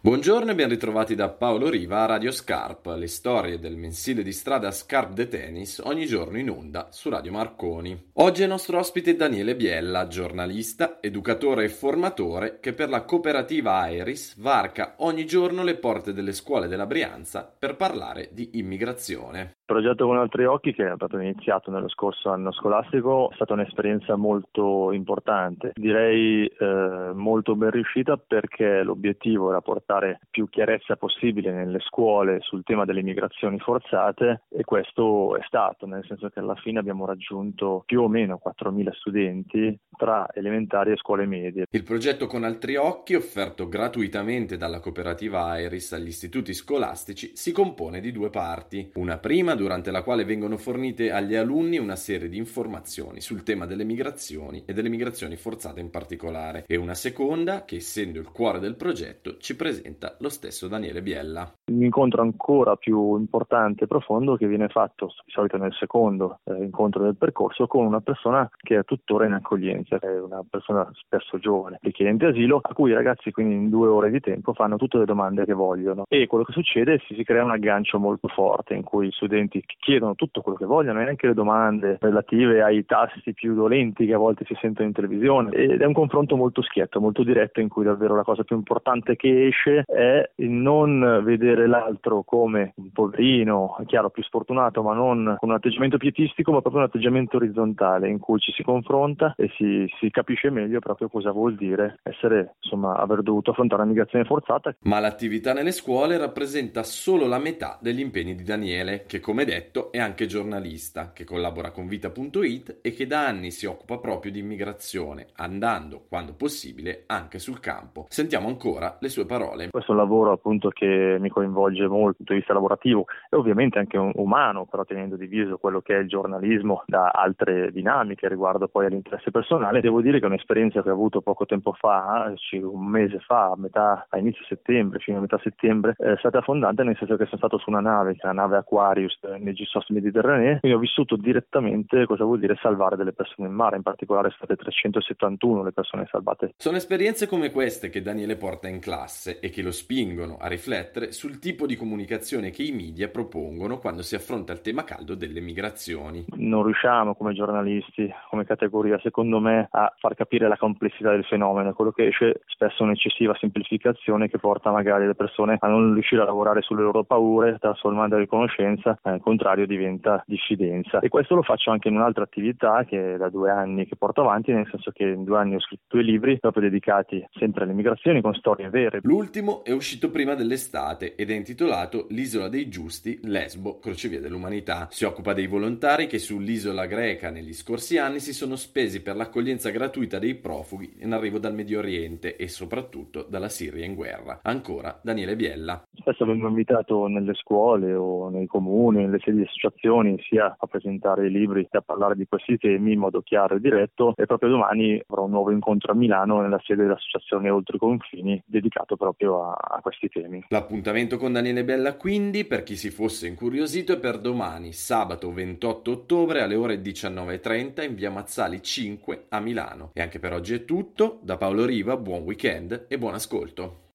Buongiorno e ben ritrovati da Paolo Riva a Radio Scarp, le storie del mensile di strada Scarp de Tennis ogni giorno in onda su Radio Marconi. Oggi è nostro ospite Daniele Biella, giornalista, educatore e formatore che per la cooperativa Aeris varca ogni giorno le porte delle scuole della Brianza per parlare di immigrazione. Il progetto con altri occhi, che è proprio iniziato nello scorso anno scolastico, è stata un'esperienza molto importante, direi eh, molto ben riuscita perché l'obiettivo era portare più chiarezza possibile nelle scuole sul tema delle migrazioni forzate e questo è stato, nel senso che alla fine abbiamo raggiunto più o meno 4.000 studenti tra elementari e scuole medie. Il progetto con altri occhi, offerto gratuitamente dalla cooperativa Aeris agli istituti scolastici, si compone di due parti. Una prima durante la quale vengono fornite agli alunni una serie di informazioni sul tema delle migrazioni e delle migrazioni forzate in particolare, e una seconda che, essendo il cuore del progetto, ci presenta lo stesso Daniele Biella. Un incontro ancora più importante e profondo che viene fatto di solito nel secondo eh, incontro del percorso con una persona che è tuttora in accoglienza, è una persona spesso giovane, richiedente asilo, a cui i ragazzi quindi in due ore di tempo fanno tutte le domande che vogliono e quello che succede è che si crea un aggancio molto forte in cui i studenti chiedono tutto quello che vogliono e anche le domande relative ai tassi più dolenti che a volte si sentono in televisione ed è un confronto molto schietto, molto diretto in cui davvero la cosa più importante che esce è il non vedere l'altro come un poverino, chiaro più sfortunato ma non con un atteggiamento pietistico ma proprio un atteggiamento orizzontale in cui ci si confronta e si, si capisce meglio proprio cosa vuol dire essere insomma aver dovuto affrontare una migrazione forzata. Ma l'attività nelle scuole rappresenta solo la metà degli impegni di Daniele che come detto, è anche giornalista, che collabora con Vita.it e che da anni si occupa proprio di immigrazione, andando, quando possibile, anche sul campo. Sentiamo ancora le sue parole. Questo è un lavoro appunto che mi coinvolge molto dal punto di vista lavorativo e ovviamente anche umano, però tenendo diviso quello che è il giornalismo da altre dinamiche riguardo poi all'interesse personale. Devo dire che è un'esperienza che ho avuto poco tempo fa, un mese fa, a, metà, a inizio settembre, fino a metà settembre, è stata fondante nel senso che sono stato su una nave, che è la nave Aquarius nei GSOS mediterranei, quindi ho vissuto direttamente cosa vuol dire salvare delle persone in mare, in particolare state 371 le persone salvate. Sono esperienze come queste che Daniele porta in classe e che lo spingono a riflettere sul tipo di comunicazione che i media propongono quando si affronta il tema caldo delle migrazioni. Non riusciamo come giornalisti, come categoria, secondo me, a far capire la complessità del fenomeno. Quello che esce spesso è un'eccessiva semplificazione che porta magari le persone a non riuscire a lavorare sulle loro paure, trasformando la riconoscenza eh, al contrario diventa diffidenza. E questo lo faccio anche in un'altra attività che è da due anni che porto avanti, nel senso che in due anni ho scritto due libri proprio dedicati sempre alle migrazioni con storie vere. L'ultimo è uscito prima dell'estate ed è intitolato L'isola dei giusti, Lesbo, crocevia dell'umanità. Si occupa dei volontari che sull'isola greca negli scorsi anni si sono spesi per l'accoglienza gratuita dei profughi in arrivo dal Medio Oriente e soprattutto dalla Siria in guerra. Ancora Daniele Biella. Spesso vengo invitato nelle scuole o nei comuni, nelle sedi di associazioni, sia a presentare i libri che a parlare di questi temi in modo chiaro e diretto e proprio domani avrò un nuovo incontro a Milano nella sede dell'associazione Oltre i Confini dedicato proprio a, a questi temi. L'appuntamento con Daniele Bella quindi, per chi si fosse incuriosito, è per domani, sabato 28 ottobre alle ore 19.30 in via Mazzali 5 a Milano. E anche per oggi è tutto, da Paolo Riva buon weekend e buon ascolto.